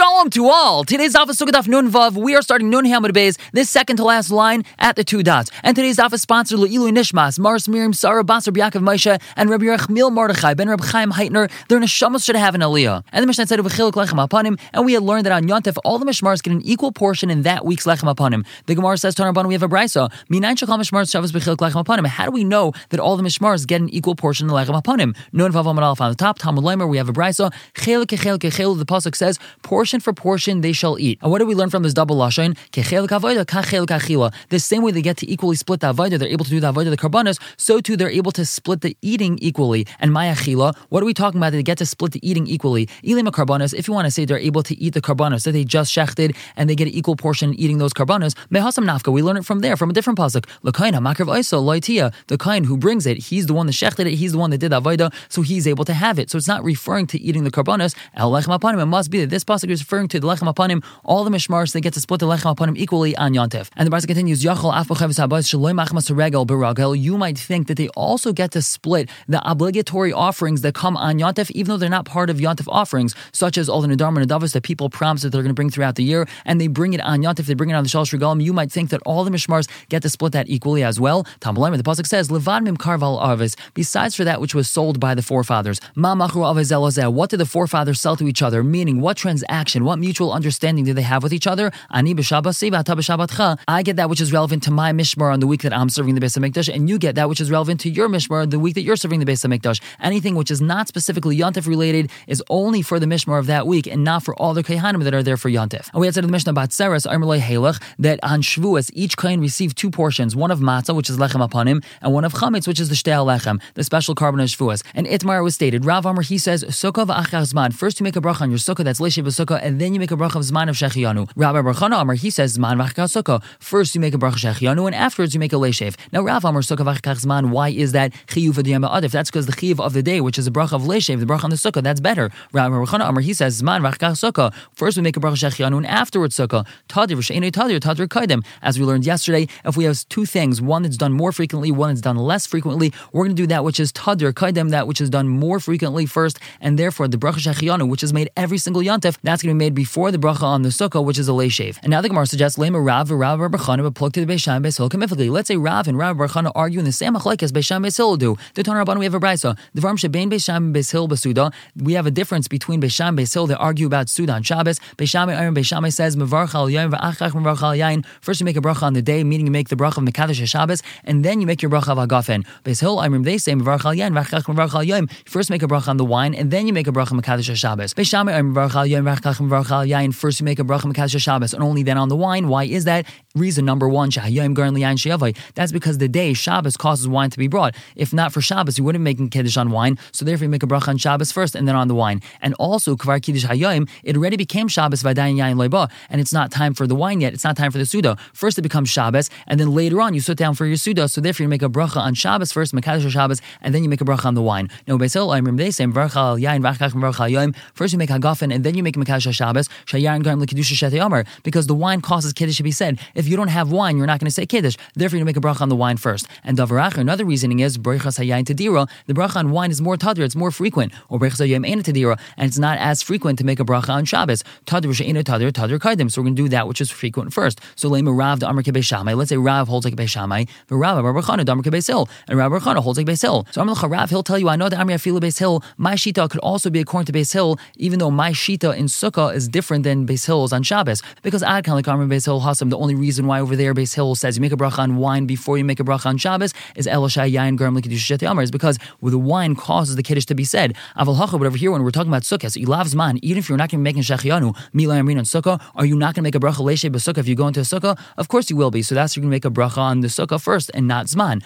Shalom to all. Today's is Sukkot Nun Vav. We are starting Nun Hamad Bays, this second to last line at the two dots. And today's Daf is sponsored Le'ilu Nishmas, Mars Miriam, Sarah Basar Yaakov Moshe, and Rabbi Rechmil Mordechai, Ben Reb Chaim Heitner. Their neshamas should have an aliyah. And the Mishnah said of Chiluk Lechem upon him. and we had learned that on Yontif all the Mishmars get an equal portion in that week's Lechem upon him. The Gemara says, Tanarban, we have a brisa. Minayin Shachal Mishmars Shabbos Bechiluk Lechem upon him. How do we know that all the Mishmars get an equal portion in the Lechem upon him? Nun Vav Amad Alf on the top, Talmud Leimer, we have a brisa. Chelik Kechel Kechel, the pasuk says, portion for portion they shall eat. And what do we learn from this double lashon? The same way they get to equally split the avodah, they're able to do the avodah the karbanos. So too they're able to split the eating equally. And maya chila, what are we talking about? They get to split the eating equally. Ilima karbanos. If you want to say they're able to eat the karbanos that they just shechted and they get an equal portion eating those karbanos, mehasam nafka. We learn it from there from a different pasuk. Lakain hamakrav oisa loitia. The kain who brings it, he's the one that shechted it. He's the one that did the avodah, so he's able to have it. So it's not referring to eating the karbanos. It must be that this pasuk is referring to the lechem upon him, all the mishmars, they get to split the lechem upon him equally on Yontif. And the Brisa continues, Yachol Yachal You might think that they also get to split the obligatory offerings that come on Yontif, even though they're not part of Yontif offerings, such as all the Nadar and Nadavas that people promise that they're going to bring throughout the year, and they bring it on Yontif, they bring it on the Shalosh Regalim. You might think that all the mishmars get to split that equally as well. Tamalaim, the Pasuk says, Levad Mim Karval Avis, besides for that which was sold by the forefathers. Ma What did the forefathers sell to each other? Meaning, what transaction, what mutual understanding do they have with each other? I get that which is relevant to my mishmar on the week that I'm serving the Beis Hamikdash, and you get that which is relevant to your mishmar on the week that you're serving the Beis Hamikdash. Anything which is not specifically Yontif related is only for the mishmar of that week, and not for all the Kehanim that are there for Yontif. And we had said in the Mishnah about Seres, that on Shavuos, each Kohen received two portions, one of matzah, which is lechem upon him, and one of chametz, which is the shtel lechem, the special korban of Shavuos. And Itmar was stated, Rav Amr, he says, Sukkah First you make a bracha on your sukkah, that's Leshev sukkah, and then you make a bracha of zman of shechianu. Rabbi Barchana Amar, he says zman v'achar sukkah. First you make a bracha shechianu, and afterwards you make a leshev. Now Rav Amr sukkah v'achar zman. Why is that chiyuv v'diyam adif? That's because the chiyuv of the day, which is a bracha of leshev, the bracha on the sukkah, that's better. Rabbi Barchana Amr, he says zman v'achar sukkah. First we make a bracha shechianu, and afterwards sukkah. Tadir v'sheinu tadir tadir kaidem. As we learned yesterday, if we have two things, one that's done more frequently, one that's done less frequently, we're going to do that which is tadir kaidem, that which is done more frequently first, and therefore the bracha shechianu, which is made every single yontif, that's going to be made before the bracha on the sukkah, which is a lay shave. And now the Gemara suggests lema Rav Rav Rabachana but plug to the Beisham Beis Hill Let's say Rav and Rav Rabachana argue in the same machlekes Beisham Beis Hill do. The Tanur Rabban we have a brisa. The Varm Shebein Beisham Beis Hill Basuda. We have a difference between Beisham Beis Hill. They argue about Suda on Shabbos. Beisham Aaron Beisham says Mevarch al Yain v'Achach Mevarch. First you make a bracha on the day, meaning you make the bracha of Mekadosh Shabbos, and then you make your bracha of Agafen. Beis Hill Aaron they say Mevarch al Yain v'Achach Mevarch. First make a bracha on the wine, and then you make a bracha of Mekadosh Shabbos. Beisham Aaron Mevarch al Yain v'Achach Mevarch al Yain. First you make a bracha Mekadosh Shabbos, and only then on the wine. Why is that? Reason number one, that's because the day Shabbos causes wine to be brought. If not for Shabbos, you wouldn't make a kiddush on wine. So therefore, you make a bracha on Shabbos first and then on the wine. And also, kvar kiddush hayom, it already became Shabbos v'dayin yain loiba, and it's not time for the wine yet. It's not time for the suda. First, it becomes Shabbos, and then later on, you sit down for your suda. So therefore, you make a bracha on Shabbos first, mekadosh Shabbos, and then you make a bracha on the wine. No, they say. First, you make hagafen, and then you make mekadosh Shabbos. Because the wine causes kiddush to be said. If you don't have wine, you're not going to say kiddush. Therefore, you make a bracha on the wine first. And davarach, another reasoning is brachas hayayin tadira. The bracha on wine is more tadir; it's more frequent. Or brachas hayayin ena tadira, and it's not as frequent to make a bracha on Shabbos. Kaidim. So we're going to do that which is frequent first. So lema Rav the Amr Shamai. Let's say Rav holds like Shamai, but Rav Rav Chana the Amr Hill, and Rav Chana holds like Beis Hill. So Amr Rav he'll tell you, I know that Amr Yafilu Beis Hill. My shita could also be according to Beis Hill, even though my shita in Sukkah is different than Beis Hill's on Shabbos, because Ad kind of like Amr Hasam. The only reason why over there Beis Hill says you make a bracha on wine before you make a bracha on Shabbos is Eloshai Yain Garm Amar is because with the wine causes the kiddush to be said. Aval Hacha, but over here when we're talking about Sukkah, so Ilav Zman, even if you're not going to be making Shechianu, Mila Amrin on Sukkah, are you not going to make a bracha Leshe B'Sukkah if you go into a Sukkah? Of course you will be. So that's you're going to make a bracha on the Sukkah first and not Zman.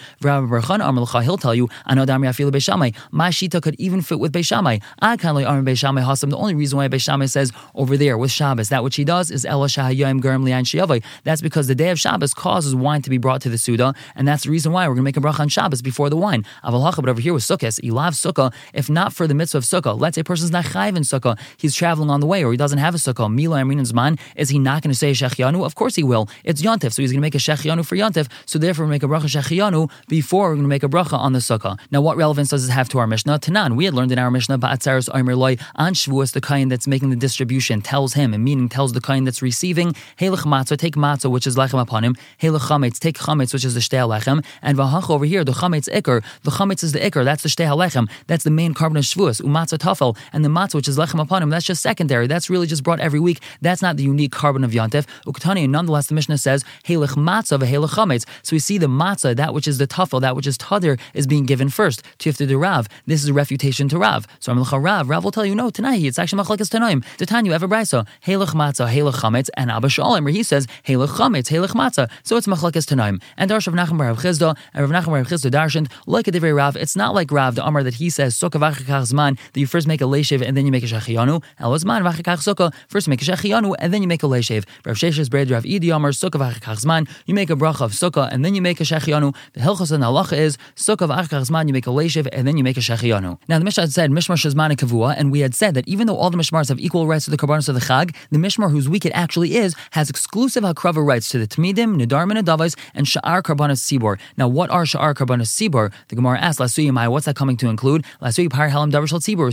He'll tell you, I know Damri Yafil Beishamai, my Shita could even fit with Beishamai. I kind of Arm Beishamai Hasam. The only reason why Beishamai says over there with Shabbos, that which he does is Eloshai Yom Garm Lian Shiyavai. That's because the day of Shabbos causes wine to be brought to the Suda, and that's the reason why we're going to make a bracha on Shabbos before the wine. Aval but over here with Sukkot, Ilav Sukkah, if not for the mitzvah of Sukkah, let's say a person's not chayiv in Sukkah, he's traveling on the way, or he doesn't have a Sukkah, Mila Amrin's man, is he not going to say Shechianu? Of course he will. It's Yontif, so he's going to make a Shechianu for Yontif, so therefore we make a bracha Shechianu before we're going to make a bracha on the Sukkah. Now, what relevance does this have to our Mishnah? Tanan, we had learned in our Mishnah, Ba'atzaris Omer Loi, on Shavuos, the kind that's making the distribution tells him, and meaning tells the kind that's receiving, Halach matzah, take matzah, which is lechem upon him, Halach chametz, take chametz, which is the shtei lechem, and vahach over here, the chametz ikr, the chametz is the ikr, that's the shtei lechem, that's the main korban of shvuas, umatzah tafel, and the matzah, which is lechem upon him, that's just secondary, that's really just brought every week, that's not the unique korban of yontif. Uktani, nonetheless, the Mishnah says, Halach matzah, v'halach chametz, so we see the matzah, that which is the tafel, that which is tadir, is being given first, to do Rav. This is a refutation to Rav. So I'm Rav, Rav will tell you, no, tonight it's actually machlekes tanoim. The Tanya, ever brisa, Halach matzah, halach chametz, and Abba Shalom, where he says, Halach chametz, halach matzah. So it's machlekes tanoim. And Darsh Rav Nachman Bar Chisda, and Rav Nachman Bar Chisda Darshan, like a divrei Rav, it's not like Rav, the Amar that he says, Sukkah zman, that you first make a leishiv and then you make a shechiyanu. Elazman vachakach first make a shechiyanu and then you make a leishiv. Rav Sheshes Bread Rav Idi Amar, Sukkah zman, you make a bracha of sukkah and then you make a shechiyanu. The hilchos and halacha is Sukkah zman, you make a leishiv and then you make a shechiyanu. Now the Mishnah said Mishmar Shazman Kavua, and we had said that even though all the Mishmars have equal rights to the Karbanos of the Chag, the Mishmar whose week it actually is has exclusive Hakrava rights to the Tmidim, and Adavas, and Sha'ar Karbanos Sibor. Now, what are Sha'ar Karbanas Sibor? The Gemara asks, Lasuyimai, what's that coming to include? Lasuyi Par Halam Davar Shal Sibor,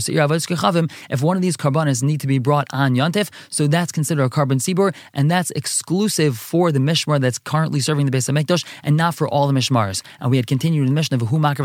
if one of these Karbanas need to be brought on Yontif, so that's considered a korban Sibor, and that's exclusive for the Mishmar that's currently serving the base of and not for all the Mishmars. And we had continued in the Mishnah of Hu Makar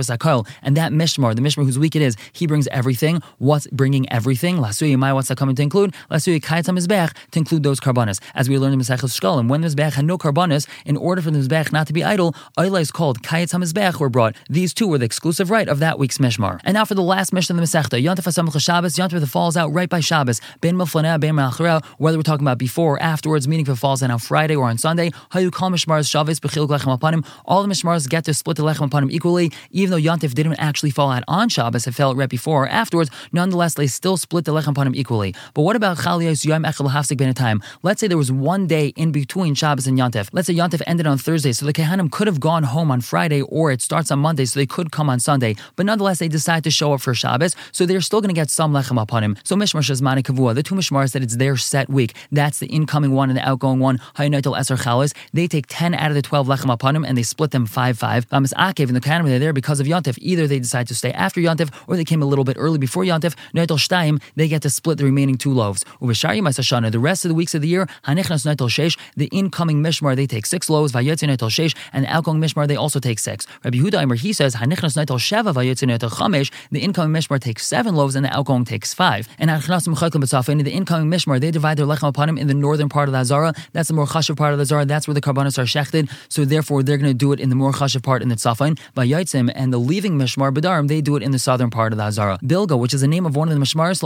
and that Mishmar, the Mishmar whose week it is, he brings everything. What's bringing everything? Lasuyi Mai, what's that coming to include? Lasuyi Kaitzam Mizbech, to include those karbanas. As we learned in Mesechus Shkolim, when the Mizbech had no karbanas, in order for the Mizbech not to be idle, Oila is called Kayetz HaMizbech were brought. These two were the exclusive right of that week's Mishmar. And now for the last Mishnah of the Masechta, Yontif HaSamach Shabbos, Yontif that falls out right by Shabbos, Ben Muflaneh, Ben Malachra, whether we're talking about before or afterwards, meaning if it falls in on Friday or on Sunday, Hayu Kal Mishmars Shabbos Bechil Lechem upon him, all the Mishmars get to split the Lechem upon him equally, even though Yontif didn't actually fall out on Shabbos, it fell out right before or afterwards, nonetheless, they still split the Lechem upon him equally. But what about Chaliyos Yom Echel Hafsik Ben a time? Let's say there was one day in between Shabbos Yontif. Let's say Yontif ended on Thursday, so the Kehanim could have gone home on Friday, or it starts on Monday, so they could come on Sunday. But nonetheless, they decide to show up for Shabbos, so they're still going to get some lechem upon him. So Mishmar Shazmani Kavua, the two Mishmars that it's their set week. That's the incoming one and the outgoing one. Eser Chalas. They take 10 out of the 12 lechem upon him, and they split them 5 5. Um, Bamas Akev and the Kehanim, they're there because of Yontif. Either they decide to stay after Yontif, or they came a little bit early before Yontif. Noitel Shtaim, they get to split the remaining two loaves. The rest of the weeks of the year, Hanichnas Noitel Shesh, the incoming Mishmar, they take six loaves, Vayetzi Noitel Shesh, and outgoing Mishmar, they also take six. Rabbi Huda he says, Hanichnas Noitel Sheva, Vayetzi Noitel Chamesh, the incoming Mishmar takes seven loaves, and the outgoing takes five. And the incoming Mishmar, they divide their lechem upon him in the northern part of the Azara. That's the more chashav part of the Azara. That's where the karbanos are shechted. So therefore, they're going to do it in the more chashav part in the Tzafain. Vayitzim and the leaving Mishmar Bedarim, they do it in the southern part of the Azara. Bilga, which is the name of one of the Mishmars,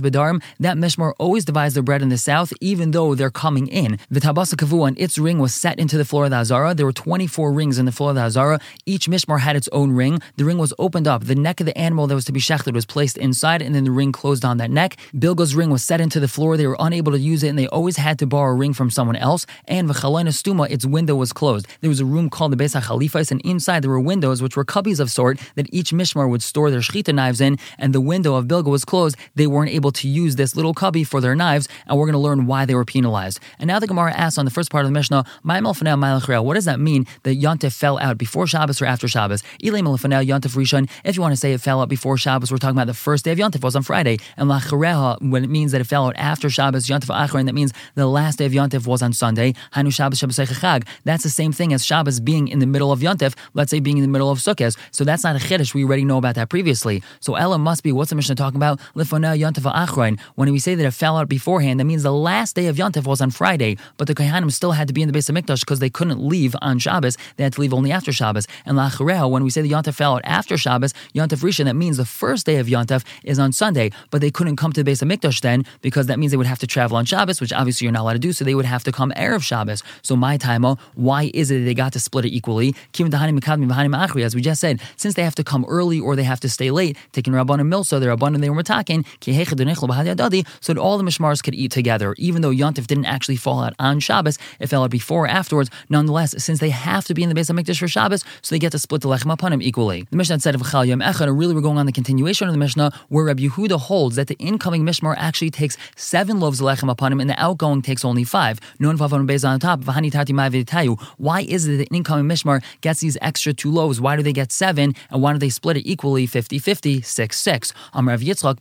Bedarim, that Mishmar always divides their bread in the south, even though they're coming in. The Tabasa Kavu its ring was set into the floor of the Azara. There were 24 rings in the floor of the Azara. Each Mishmar had its own ring. The ring was opened up. The neck of the animal that was to be shechted was placed inside, and then the ring closed on that neck. Bilgo's ring was set into the floor. They were unable to use it, and they always had to borrow a ring from someone else. And V'chalaina Stuma, its window was closed. There was a room called the Beis HaChalifais, and inside there were windows, which were cubbies of sort that each Mishmar would store their shechita knives in, and the window of Bilgo was closed. They weren't able to use this little cubby for their knives, and we're going to learn why they were penalized. And now the Gemara asks on the first part of the Mishnah, what does that mean that Yontif fell out before Shabbos or after Shabbos? Yontif Rishon, if you want to say it fell out before Shabbos, we're talking about the first day of Yontif was on Friday, and Lachareha, when it means that it fell out after Shabbos, Yontif Achron, that means the last day of Yontif was on Sunday, Hanu Shabbos Shabbos. That's the same thing as Shabbos being in the middle of Yontif, let's say being in the middle of Sukkot. So that's not a Chiddush, we already know about that previously. So Ella must be, what's the Mishnah talking about? Lifona Yontif Achron. When we say that it fell out beforehand, that means the last day of Yontif was on Friday, but the Kohanim still had to be in the base of Mikdash because they couldn't leave on Shabbos. They had to leave only after Shabbos. And Lachareha, when we say the Yontif fell out after Shabbos, Yontif Rishon, that means the first day of Yontif is on Sunday, but they couldn't come to the base of Mikdash then because that means they would have to travel on Shabbos, which obviously you're not allowed to do, so they would have to come Erev Shabbos. So my time, oh, why is it they got to split it equally? As we just said, since they have to come early or they have to stay late, taking Rabban and Milsa, they're Rabban and they were talking, so that all the Mishmars could eat together. Even though Yontif didn't actually fall out on Shabbos, it fell out before or afterwards. Nonetheless, since they have to be in the base of Mikdash for Shabbos, so they get to split the Lechem upon him equally. The Mishnah said of Chal Yom Echad, really we're going on the continuation of the Mishnah, where Rabbi Yehuda holds that the incoming Mishmar actually takes seven loaves of Lechem upon him, and the outgoing takes only five. Non Vavan on top, Tati Mahvitayu. Why is it that the incoming Mishmar gets these extra two loaves? Why do they get seven, and why do they split it equally 50 50, 6 6? Rav Yitzchak,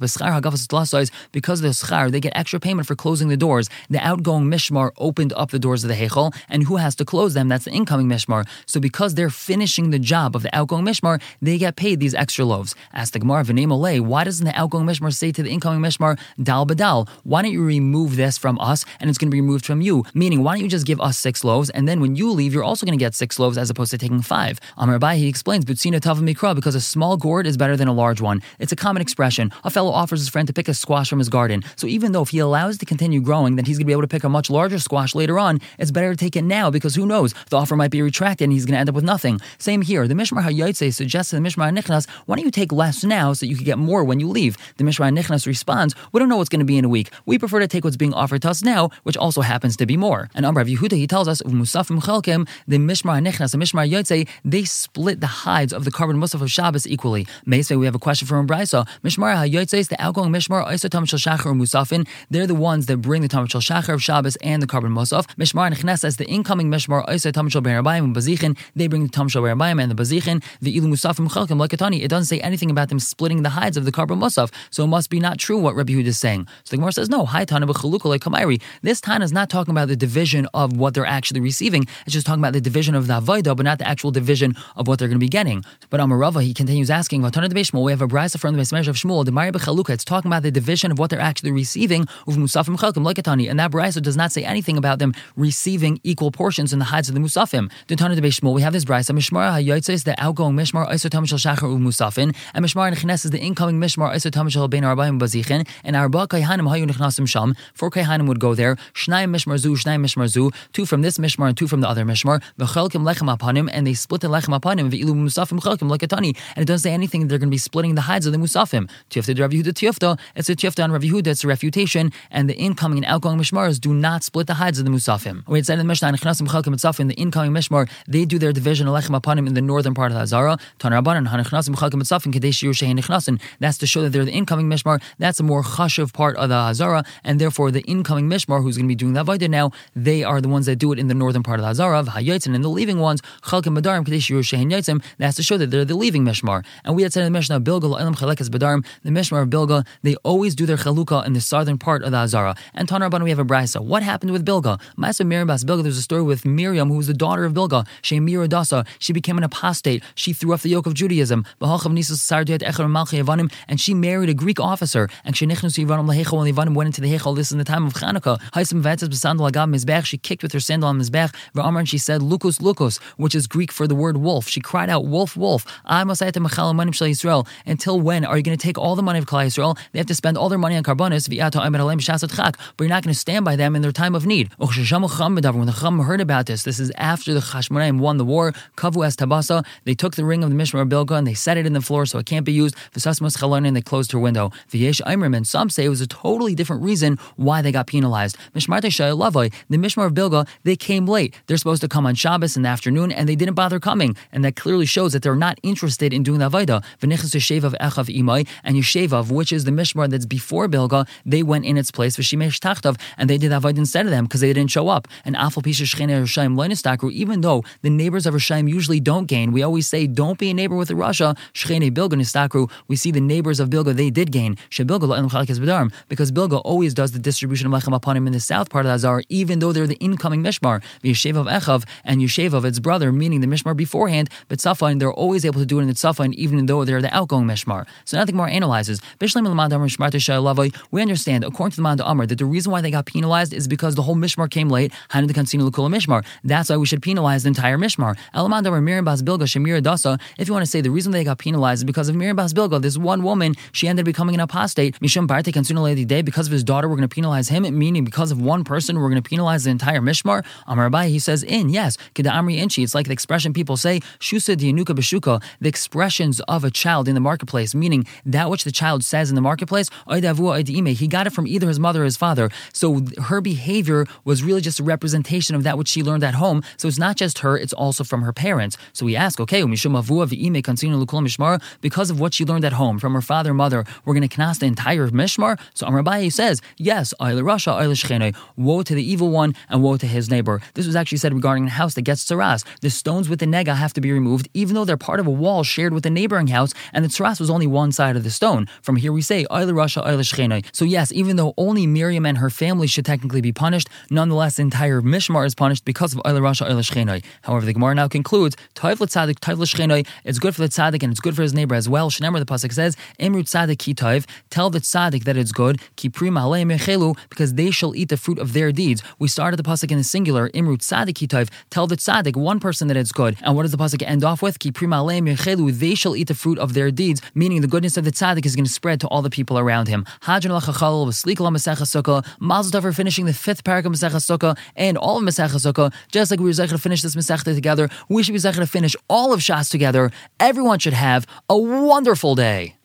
because of the schar, they get extra payment for closing the doors. The outgoing mishmar opened up the doors of the Heichel, and who has to close them? That's the incoming mishmar. So because they're finishing the job of the outgoing mishmar, they get paid these extra loaves. Ask the Gemara, V'nei why doesn't the outgoing mishmar say to the incoming mishmar, Dal badal, why don't you remove this from us and it's going to be removed from you? Meaning, why don't you just give us six loaves and then when you leave, you're also going to get six loaves as opposed to taking five? Amar Abai, he explains, Butsina Tava Mikra, because a small gourd is better than a large one. It's a common expression. A fellow offers his friend to pick a squash from his garden. So even though if he allows it to continue growing, then he's going to be able to pick a much larger squash later on, it's better to take it now because who knows? The offer might be retracted and he's going to end up with nothing. Same here. The Mishmar HaYotze suggests to the Mishmar Nichnas, why don't you take less now so you can get more when you leave? The Mishmar Nichnas responds, we don't know what's going to be in a week. We prefer to take what's being offered to us now, which also happens to be more. And Amr Yehuda, he tells us, Musafim Chelkim, the Mishmar Nichnas, the Mishmar Yotze, they split the hides of the korban Musaf of Shabbos equally. May say we have a question from Brisa. Mishmar HaYotze, the outgoing Mishmar, Isa Tam Shachar Musafin, they're the ones that bring the Tam Shachar of Shabbos and the korban Musaf. Mishmar Nichnas, the incoming Mishmar, Isa Tam Shal Berabayim and Bazichin, they bring the Tam Shal Berabayim and the Bazichin, the Ilu Musafim Chelkim, like It doesn't say anything about them splitting the hides of the korban Musaf, so it must be not true what Rabbi Yehuda is saying. So the Gemara says, no, Hi Tana like Kamairi. This Tana is not talking about the division of what they're actually receiving. It's just talking about the division of the Avodah, but not the actual division of what they're going to be getting. But Amarava, he continues asking, Vatana de Shmuel, we have a brisa from the Besmesh of Shmuel, the Mari Bechaluka, it's talking about the division of what they're actually receiving of Musafim Chalkim, like Atani. And that brisa does not say anything about them receiving equal portions in the hides of the Musafim. The Tana de Shmuel, we have this brisa, Mishmar HaYotze is the outgoing Mishmar, Isotam Shal Shachar U Musafin, and Mishmar Nechnes is the incoming Mishmar, Isotam Shal Ben Arbaim Bazichin, and Arba Kaihanim Hayu Nechnasim Sham, four Kaihanim would go there, Shnai Mishmar Zu, Shnai Mishmar Zu, two from this Mishmar and two from the other Mishmar, V'chelkim Lechem Apanim, and they split the Lechem Apanim, V'ilu Musafim Chelkim Lekatani, and it doesn't say anything they're going to be splitting the hides of the Musafim. Tifta de Rav Yehuda Tifta, it's a Tifta on Rav Yehuda, it's a refutation, and the incoming and outgoing Mishmaras do not split the hides of the Musafim. We had said in the Mishnah, Nechnasim Chelkim Mitzafim, the incoming Mishmar, they do their division Lechem Apanim in the northern part of the Hazara, Tanarabanan, Hanechnasim Chelkim Mitzafim, Kadesh Yerushayin Nechnasim, that's to show that they're the incoming Mishmar, that's a more chashiv part of the Hazara, and therefore the incoming Mishmar who's going to be doing the Avodah now, they are the ones that do it in the northern part of the Hazara, of and the leaving ones, Chalkim Badarim, Kadesh Yerushayin Yotzim, that's to show that they're the leaving Mishmar. And we had said in the Mishnah, Bilga Elam Chalekas Badarim, the Mishmar of Bilga, they always do their Chalukah in the southern part of the Hazara. And Tanarban, we have a Brisa. What happened with Bilga? Ma'aseh Miriam Bas Bilga, there's a story with Miriam, who was the daughter of Bilga, Shemir Dasa. She became an apostate. She threw off the yoke of Judaism. And she married a Greek officer. And they went into the Hechel, this is in the time of Chanukah. She kicked with her sandal on Mizbech. And she said, Lukus, Lukus, which is Greek for the word wolf. She cried out, Wolf, Wolf. Until when are you going to take all the money of Klal Yisrael? They have to spend all their money on karbonis, but you're not going to stand by them in their time of need. When the Chum heard about this, this is after the Chashmonaim won the war, Kavu as Tabasa, they took the ring of the Mishmar Bilga and they set it in the floor so it can't be used. V'sasmas Chalon they closed her window. V'yesh Imrim, and some say it was a totally different reason why they got penalized. Mishmar Lavoi, the Mishmar of Bilga, they came late. They're supposed to come on Shabbos in the afternoon and they didn't bother coming. And that clearly shows that they're not interested in doing the Avaida. V'nichas Yeshevav Echav Imai and Yeshevav, which is the Mishmar that's before Bilga, they went in its place, V'shimesh Tachtav, and they did Avaida instead of them because they didn't show up. And Afal Pisha Shchene Rishayim even though the neighbors of Rishayim usually don't gain, we always say don't be a neighbor with a Russia. Shchene Bilga Nistakru, we see the neighbors of Bilga, they did gain. Because Bilga always does the distribution of Lechem upon him in the south part of the Azar, even though they're the incoming Mishmar, the of Echav and Yeshev of its brother, meaning the Mishmar beforehand, but Safan, they're always able to do it in the Safan, even though they're the outgoing Mishmar. So nothing more analyzes. We understand, according to the Manda Amr, that the reason why they got penalized is because the whole Mishmar came late, That's why we should penalize the entire Mishmar. Shemira if you want to say the reason they got penalized is because of Miriam Bas Bilga, this one woman, she ended up becoming an apostate. Barte Day, because of his daughter, we're going to penalize him, meaning because of one person, we're going to penalize the entire Mishmar. Amar Abai, he says, in, yes, Kida Amri Inchi, it's like the expression people say, Shusa Dianuka the expressions of a child in the marketplace, meaning that which the child says in the marketplace, he got it from either his mother or his father. So her behavior was really just a representation of that which she learned at home. So it's not just her, it's also from her parents. So we ask, okay, because of what she learned at home from her father and mother, we're going to knas the entire mishmar. So Amar Abai says, yes, woe to the evil one and woe to his neighbor. This was actually said regarding a house that gets tsaras. The stones with the nega have to be removed, even though they're part of a wall shared with a neighboring house, and the tsaras was only one side of the stone. From here we say, So yes, even though only Miriam and her family should technically be punished, nonetheless, the entire Mishmar is punished because of Oile Rasha Oile Shchenoi. However, the Gemara now concludes, Toiv L'Tzadik, Toiv L'Shchenoi, it's good for the Tzadik and it's good for his neighbor as well. Shnemer, the Pasuk says, Imru Tzadik Ki Toiv, tell the Tzadik that it's good, Ki Prima Mechelu, because they shall eat the fruit of their deeds. We started the Pasuk in the singular, Imru Tzadik Ki Toiv, tell the Tzadik, one person that it's good. And what does the Pasuk end off with? Ki Prima Mechelu, they shall eat the fruit of their deeds, meaning the goodness of the Tzadik is going to spread to all the people around him. Hajjan Lachachal, Vaslikal Masecha Sukkah, Mazel finishing the fifth parak of Masecha Sukkah and all of Masecha Sukkah, just like we were zeichet to finish this Masechta together, we should be to finish all of Shas together. Everyone should have a wonderful day.